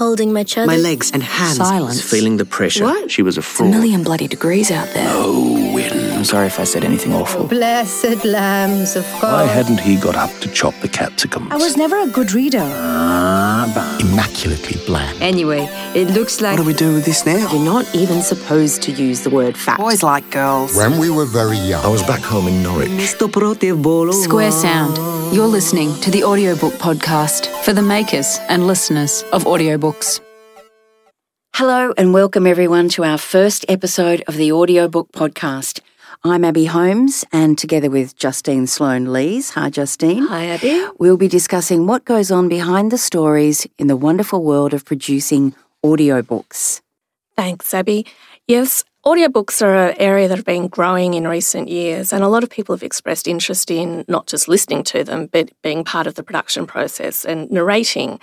holding my chest. My legs and hands. Silence. Feeling the pressure. What? She was a fraud. A million bloody degrees out there. Oh, win. I'm sorry if I said anything awful. Blessed lambs of God. Why hadn't he got up to chop the capsicums? I was never a good reader. Ah. Immaculately bland. Anyway, it looks like What do we do with this now? You're not even supposed to use the word fact. Boys like girls. When we were very young, I was back home in Norwich. Square Sound. You're listening to the audiobook podcast for the makers and listeners of audiobooks. Hello and welcome everyone to our first episode of the audiobook podcast. I'm Abbe Holmes and together with Justine Sloane Lees. Hi Justine. Hi, Abbe. We'll be discussing what goes on behind the stories in the wonderful world of producing audiobooks. Thanks, Abbe. Yes, audiobooks are an area that have been growing in recent years, and a lot of people have expressed interest in not just listening to them, but being part of the production process and narrating.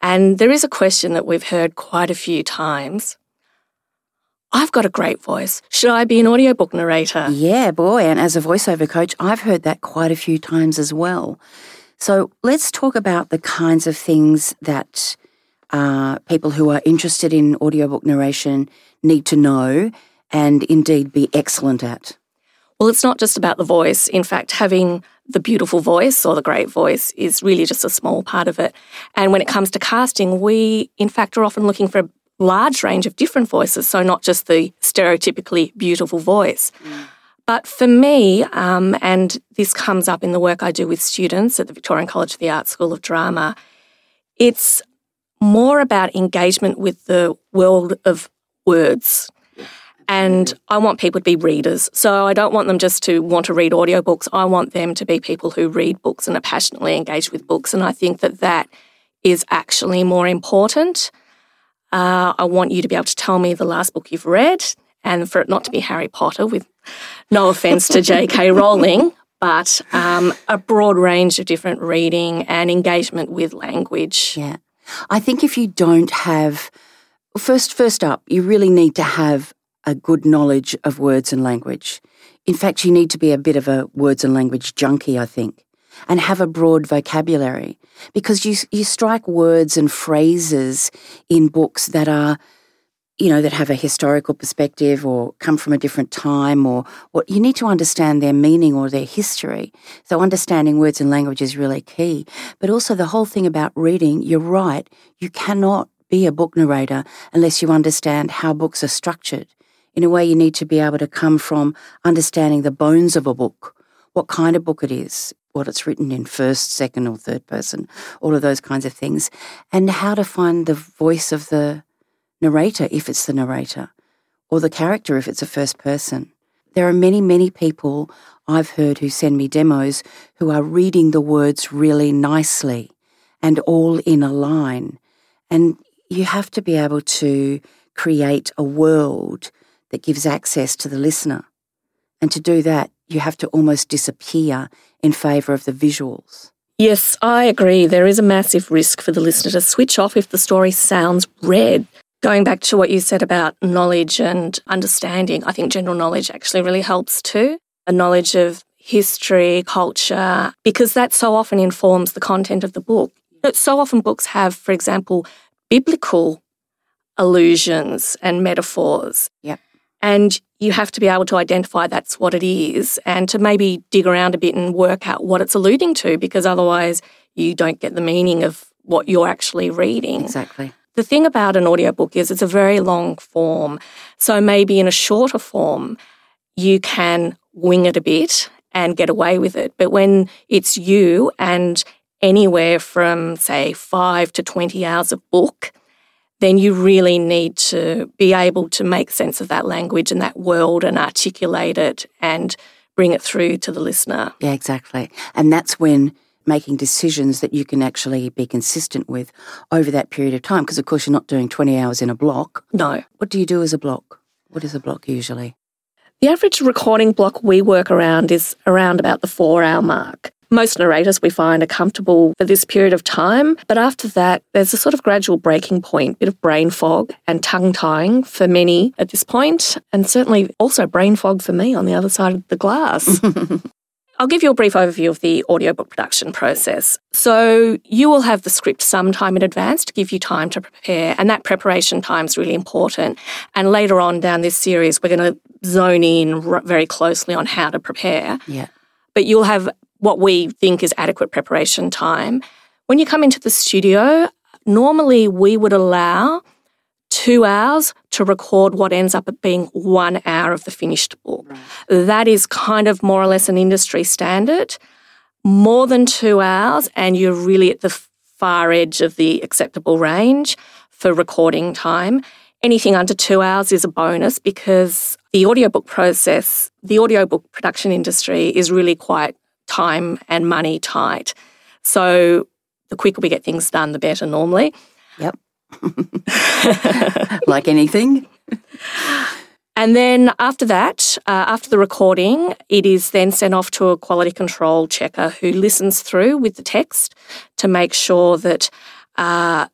And there is a question that we've heard quite a few times. I've got a great voice. Should I be an audiobook narrator? Yeah, boy, and as a voiceover coach, I've heard that quite a few times as well. So let's talk about the kinds of things that uh, people who are interested in audiobook narration need to know and indeed be excellent at. Well, it's not just about the voice. In fact, having the beautiful voice or the great voice is really just a small part of it. And when it comes to casting, we, in fact, are often looking for a large range of different voices, so not just the stereotypically beautiful voice. But for me, um, and this comes up in the work I do with students at the Victorian College of the Arts School of Drama, it's more about engagement with the world of words. And I want people to be readers. So I don't want them just to want to read audiobooks. I want them to be people who read books and are passionately engaged with books. And I think that that is actually more important. Uh, I want you to be able to tell me the last book you've read and for it not to be Harry Potter, with no offense to J.K. Rowling, but um, a broad range of different reading and engagement with language. Yeah. I think if you don't have first first up, you really need to have a good knowledge of words and language. In fact, you need to be a bit of a words and language junkie, I think, and have a broad vocabulary. Because you you strike words and phrases in books that are you know that have a historical perspective or come from a different time or what you need to understand their meaning or their history. So understanding words and language is really key. But also the whole thing about reading you're right you cannot be a book narrator unless you understand how books are structured. In a way you need to be able to come from understanding the bones of a book what kind of book it is what it's written in first second or third person all of those kinds of things and how to find the voice of the narrator if it's the narrator, or the character if it's a first person. There are many, many people I've heard who send me demos who are reading the words really nicely and all in a line. And you have to be able to create a world that gives access to the listener. And to do that, you have to almost disappear in favour of the visuals. Yes, I agree. There is a massive risk for the listener to switch off if the story sounds read. Going back to what you said about knowledge and understanding, I think general knowledge actually really helps too. A knowledge of history, culture, because that so often informs the content of the book. So often books have, for example, biblical allusions and metaphors. Yep. And you have to be able to identify that's what it is and to maybe dig around a bit and work out what it's alluding to because otherwise you don't get the meaning of what you're actually reading. Exactly. The thing about an audiobook is it's a very long form. So maybe in a shorter form, you can wing it a bit and get away with it. But when it's you and anywhere from, say, five to 20 hours of book, then you really need to be able to make sense of that language and that world and articulate it and bring it through to the listener. Yeah, exactly. And that's when making decisions that you can actually be consistent with over that period of time. Because, of course, you're not doing 20 hours in a block. No. What do you do as a block? What is a block usually? The average recording block we work around is around about the four hour mark. Most narrators we find are comfortable for this period of time, but after that, there's a sort of gradual breaking point, bit of brain fog and tongue tying for many at this point, and certainly also brain fog for me on the other side of the glass. I'll give you a brief overview of the audiobook production process. So, you will have the script sometime in advance to give you time to prepare, and that preparation time is really important. And later on down this series, we're going to zone in very closely on how to prepare. Yeah. But you'll have what we think is adequate preparation time. When you come into the studio, normally we would allow two hours to record what ends up being one hour of the finished book. Right. That is kind of more or less an industry standard. More than two hours, and you're really at the far edge of the acceptable range for recording time. Anything under two hours is a bonus because the audiobook process, the audiobook production industry is really quite time and money tight. So the quicker we get things done, the better normally. Yep. like anything. And then after that, uh, after the recording, it is then sent off to a quality control checker who listens through with the text to make sure that uh,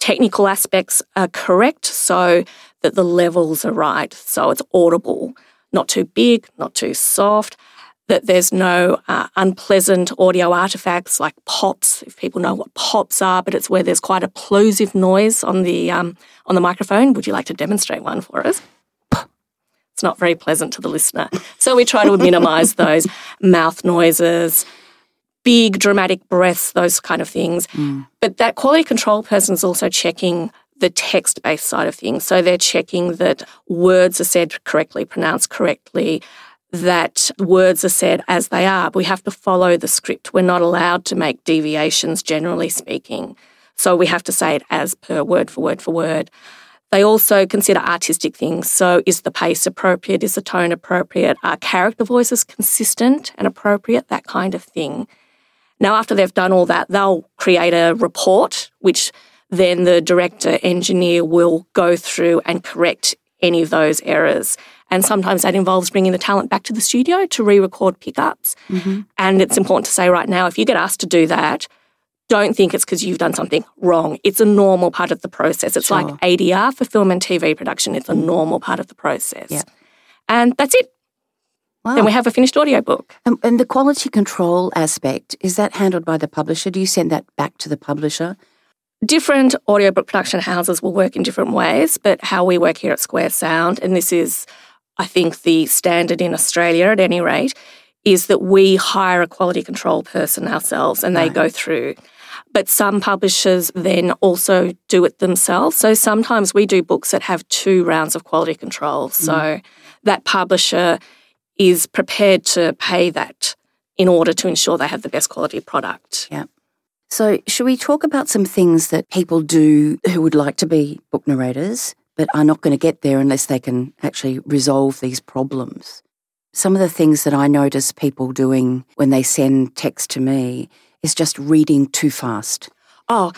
technical aspects are correct so that the levels are right. So it's audible, not too big, not too soft, that there's no uh, unpleasant audio artifacts like pops, if people know what pops are, but it's where there's quite a plosive noise on the um, on the microphone. Would you like to demonstrate one for us? It's not very pleasant to the listener. So we try to minimise those mouth noises, big dramatic breaths, those kind of things. Mm. But that quality control person is also checking the text based side of things. So they're checking that words are said correctly, pronounced correctly, that words are said as they are. We have to follow the script. We're not allowed to make deviations, generally speaking. So we have to say it as per word for word for word. They also consider artistic things. So is the pace appropriate? Is the tone appropriate? Are character voices consistent and appropriate? That kind of thing. Now, after they've done all that, they'll create a report, which then the director engineer will go through and correct any of those errors. And sometimes that involves bringing the talent back to the studio to re record pickups. Mm-hmm. And it's important to say right now if you get asked to do that, don't think it's because you've done something wrong. It's a normal part of the process. It's sure. like ADR for film and TV production, it's a mm. normal part of the process. Yeah. And that's it. Wow. Then we have a finished audiobook. And, and the quality control aspect, is that handled by the publisher? Do you send that back to the publisher? Different audiobook production houses will work in different ways, but how we work here at Square Sound, and this is I think the standard in Australia at any rate is that we hire a quality control person ourselves and they right. go through. But some publishers then also do it themselves. So sometimes we do books that have two rounds of quality control. Mm. So that publisher is prepared to pay that in order to ensure they have the best quality product. Yeah. So, should we talk about some things that people do who would like to be book narrators but are not going to get there unless they can actually resolve these problems. Some of the things that I notice people doing when they send text to me is just reading too fast. Oh,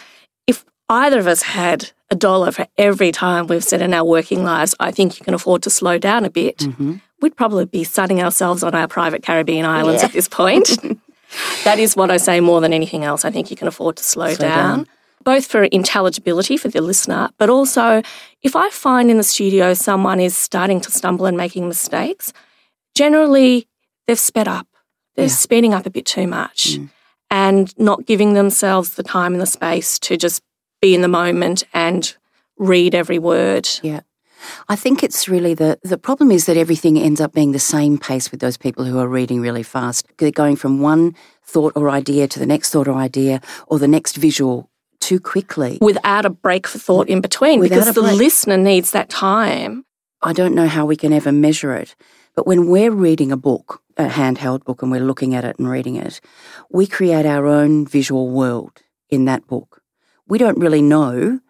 if either of us had a dollar for every time we've said in our working lives, I think you can afford to slow down a bit. Mm-hmm. We'd probably be sunning ourselves on our private Caribbean islands yeah. at this point. that is what I say more than anything else. I think you can afford to slow, slow down. down both for intelligibility for the listener, but also if I find in the studio someone is starting to stumble and making mistakes, generally they've sped up. They're yeah. speeding up a bit too much mm. and not giving themselves the time and the space to just be in the moment and read every word. Yeah. I think it's really the the problem is that everything ends up being the same pace with those people who are reading really fast. They're going from one thought or idea to the next thought or idea or the next visual too quickly. Without a break for thought in between, Without because the listener needs that time. I don't know how we can ever measure it, but when we're reading a book, a handheld book, and we're looking at it and reading it, we create our own visual world in that book. We don't really know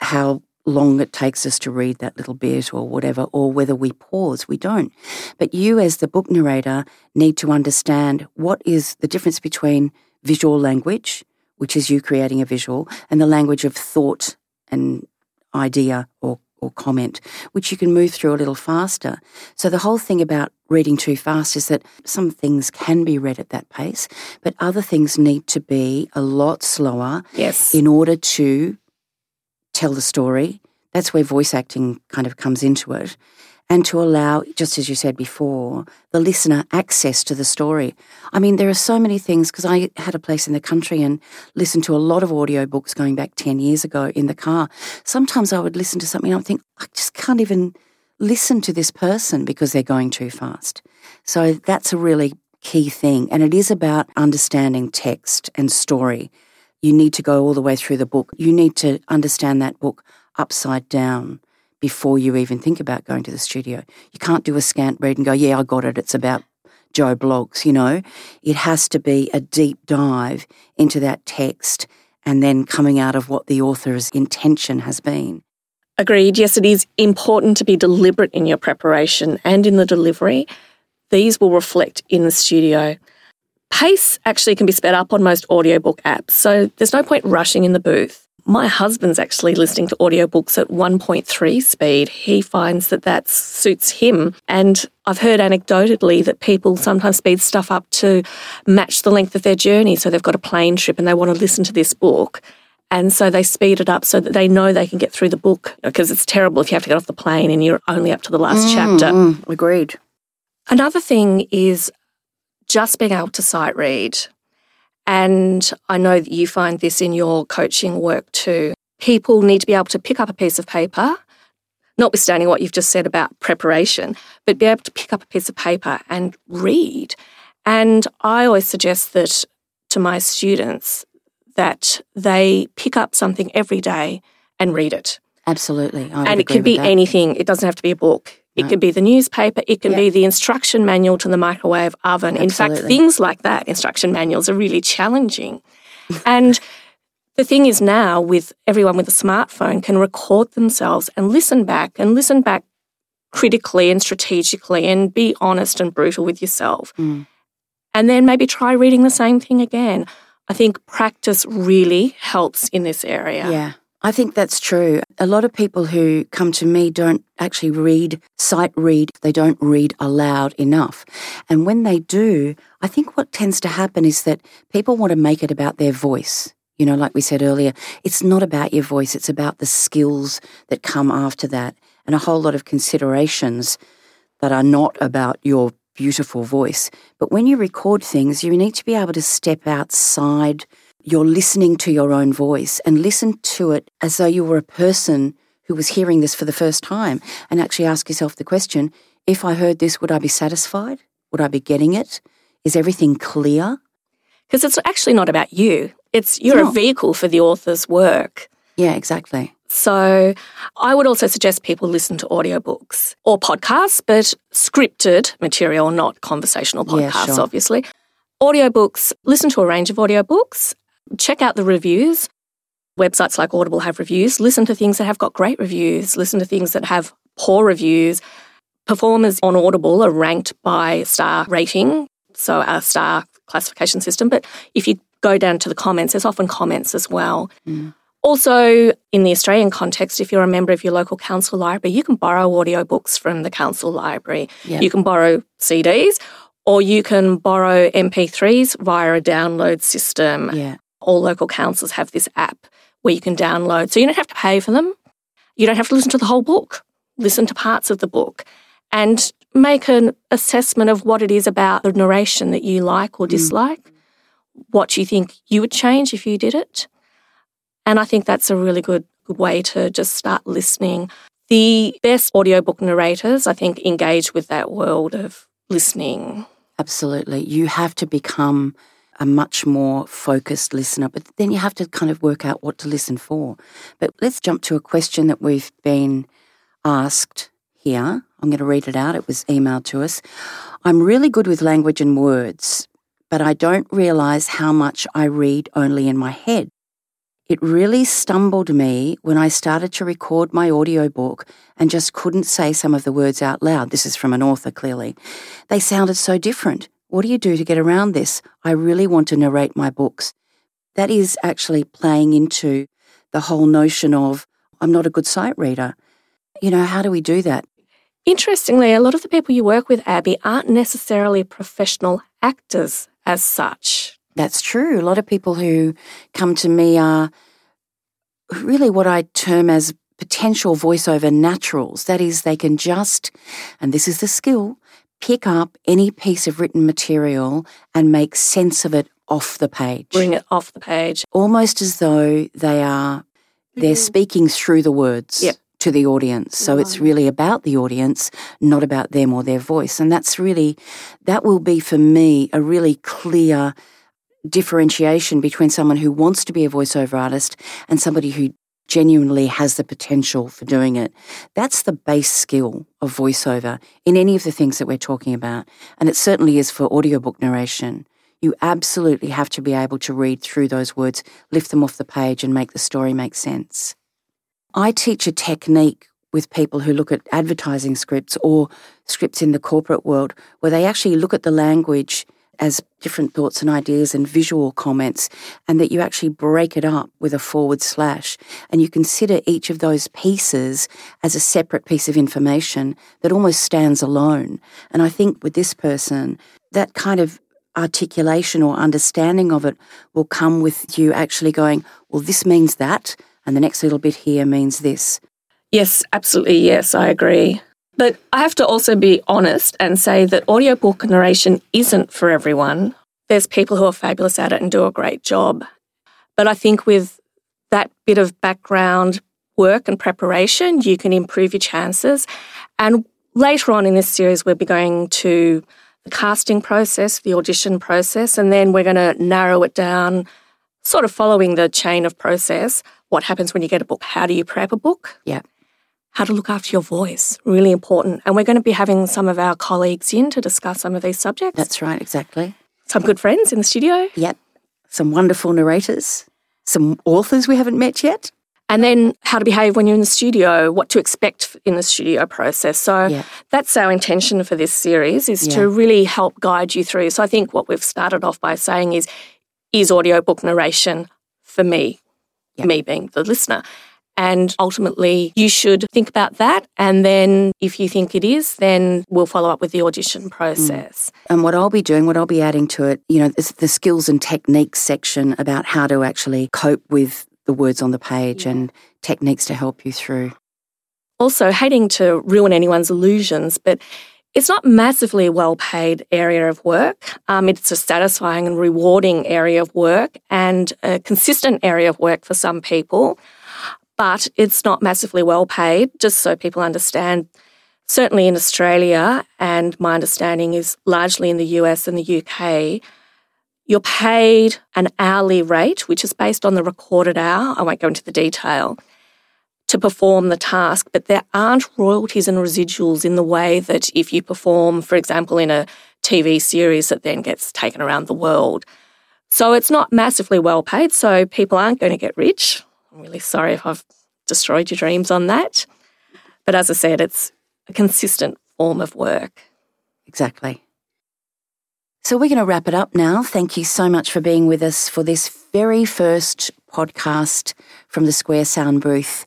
how long it takes us to read that little bit or whatever, or whether we pause. We don't. But you, as the book narrator, need to understand what is the difference between visual language which is you creating a visual, and the language of thought and idea or, or comment, which you can move through a little faster. So the whole thing about reading too fast is that some things can be read at that pace, but other things need to be a lot slower yes. in order to tell the story. That's where voice acting kind of comes into it. And to allow, just as you said before, the listener access to the story. I mean, there are so many things because I had a place in the country and listened to a lot of audiobooks going back 10 years ago in the car. Sometimes I would listen to something and I would think, I just can't even listen to this person because they're going too fast. So that's a really key thing. And it is about understanding text and story. You need to go all the way through the book. You need to understand that book upside down before you even think about going to the studio. You can't do a scant read and go, yeah, I got it. It's about Joe Bloggs, you know. It has to be a deep dive into that text and then coming out of what the author's intention has been. Agreed. Yes, it is important to be deliberate in your preparation and in the delivery. These will reflect in the studio. Pace actually can be sped up on most audiobook apps, so there's no point rushing in the booth. My husband's actually listening to audiobooks at 1.3 speed. He finds that that suits him. And I've heard anecdotally that people sometimes speed stuff up to match the length of their journey. So they've got a plane trip and they want to listen to this book. And so they speed it up so that they know they can get through the book because it's terrible if you have to get off the plane and you're only up to the last mm, chapter. Mm, agreed. Another thing is just being able to sight read. And I know that you find this in your coaching work too. People need to be able to pick up a piece of paper, notwithstanding what you've just said about preparation, but be able to pick up a piece of paper and read. And I always suggest that to my students that they pick up something every day and read it. Absolutely. and it can be that. anything. It doesn't have to be a book. It no. could be the newspaper, it can yeah. be the instruction manual to the microwave oven. Absolutely. In fact, things like that, instruction manuals, are really challenging. and the thing is now with everyone with a smartphone can record themselves and listen back and listen back critically and strategically and be honest and brutal with yourself. Mm. And then maybe try reading the same thing again. I think practice really helps in this area. Yeah. I think that's true. A lot of people who come to me don't actually read, sight read, they don't read aloud enough. And when they do, I think what tends to happen is that people want to make it about their voice. You know, like we said earlier, it's not about your voice, it's about the skills that come after that and a whole lot of considerations that are not about your beautiful voice. But when you record things, you need to be able to step outside you're listening to your own voice and listen to it as though you were a person who was hearing this for the first time and actually ask yourself the question if I heard this, would I be satisfied? Would I be getting it? Is everything clear? Because it's actually not about you. It's you're a vehicle for the author's work. Yeah, exactly. So I would also suggest people listen to audiobooks or podcasts, but scripted material, not conversational podcasts, yeah, sure. obviously. Audiobooks, listen to a range of audiobooks check out the reviews. Websites like Audible have reviews. Listen to things that have got great reviews. Listen to things that have poor reviews. Performers on Audible are ranked by star rating, so a star classification system. But if you go down to the comments, there's often comments as well. Mm. Also, in the Australian context, if you're a member of your local council library, you can borrow audiobooks from the council library. Yep. You can borrow CDs or you can borrow MP3s via a download system. Yeah all local councils have this app where you can download. So you don't have to pay for them. You don't have to listen to the whole book. Listen to parts of the book and make an assessment of what it is about the narration that you like or mm. dislike, mm. what you think you would change if you did it. And I think that's a really good, good way to just start listening. The best audiobook narrators, I think, engage with that world of listening. Absolutely. You have to become a much more focused listener, but then you have to kind of work out what to listen for. But let's jump to a question that we've been asked here. I'm going to read it out. It was emailed to us. I'm really good with language and words, but I don't realize how much I read only in my head. It really stumbled me when I started to record my audiobook and just couldn't say some of the words out loud. This is from an author, clearly. They sounded so different. What do you do to get around this? I really want to narrate my books. That is actually playing into the whole notion of I'm not a good sight reader. You know, how do we do that? Interestingly, a lot of the people you work with, Abbe, aren't necessarily professional actors as such. That's true. A lot of people who come to me are really what I term as potential voiceover naturals. That is, they can just, and this is the skill, pick up any piece of written material and make sense of it off the page. Bring it off the page. Almost as though they are they're mm-hmm. speaking through the words Yep. to the audience. So it's really about the audience, not about them or their voice. And that's really that will be for me a really clear differentiation between someone who wants to be a voiceover artist and somebody who genuinely has the potential for doing it. That's the base skill of voiceover in any of the things that we're talking about. And it certainly is for audiobook narration. You absolutely have to be able to read through those words, lift them off the page, and make the story make sense. I teach a technique with people who look at advertising scripts or scripts in the corporate world where they actually look at the language as different thoughts and ideas and visual comments, and that you actually break it up with a forward slash. And you consider each of those pieces as a separate piece of information that almost stands alone. And I think with this person, that kind of articulation or understanding of it will come with you actually going, well, this means that, and the next little bit here means this. Yes, absolutely. Yes, I agree. But I have to also be honest and say that audiobook narration isn't for everyone. There's people who are fabulous at it and do a great job. But I think with that bit of background work and preparation, you can improve your chances. And later on in this series, we'll be going to the casting process, the audition process, and then we're going to narrow it down, sort of following the chain of process. What happens when you get a book? How do you prep a book? Yeah. How to look after your voice, really important. And we're going to be having some of our colleagues in to discuss some of these subjects. That's right, exactly. some good friends in the studio. Yep. Some wonderful narrators, some authors we haven't met yet. And then how to behave when you're in the studio, what to expect in the studio process. So that's our intention for this series is to really help guide you through. So I think what we've started off by saying is is audiobook narration for me, me being the listener. And ultimately, you should think about that. And then if you think it is, then we'll follow up with the audition process. And what I'll be doing, what I'll be adding to it, you know, is the skills and techniques section about how to actually cope with the words on the page and techniques to help you through. also hating to ruin anyone's illusions, but it's not massively well paid area of work. Um, it's a satisfying and rewarding area of work and a consistent area of work for some people, but it's not massively well paid, just so people understand. Certainly in Australia, and my understanding is largely in the US and the UK, you're paid an hourly rate, which is based on the recorded hour. I won't go into the detail to perform the task, but there aren't royalties and residuals in the way that if you perform, for example, in a TV series that then gets taken around the world. So it's not massively well paid, so people aren't going to get rich. I'm really sorry if I've destroyed your dreams on that. But as I said, it's a consistent form of work. Exactly. So we're going to wrap it up now. Thank you so much for being with us for this very first podcast from the Square Sound booth.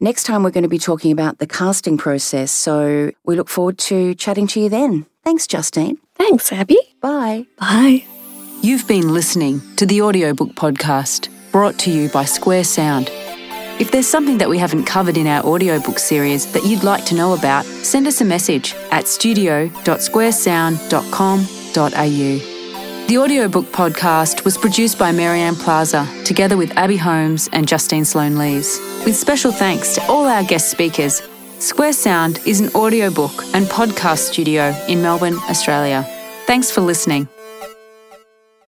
Next time, we're going to be talking about the casting process. So we look forward to chatting to you then. Thanks, Justine. Thanks, Abbe. Bye. Bye. You've been listening to the Audiobook Podcast, brought to you by Square Sound. If there's something that we haven't covered in our audiobook series that you'd like to know about, send us a message at studio.squaresound.com.au. The Audiobook Podcast was produced by Marianne Plaza, together with Abbe Holmes and Justine Sloane Lees. With special thanks to all our guest speakers, Square Sound is an audiobook and podcast studio in Melbourne, Australia. Thanks for listening.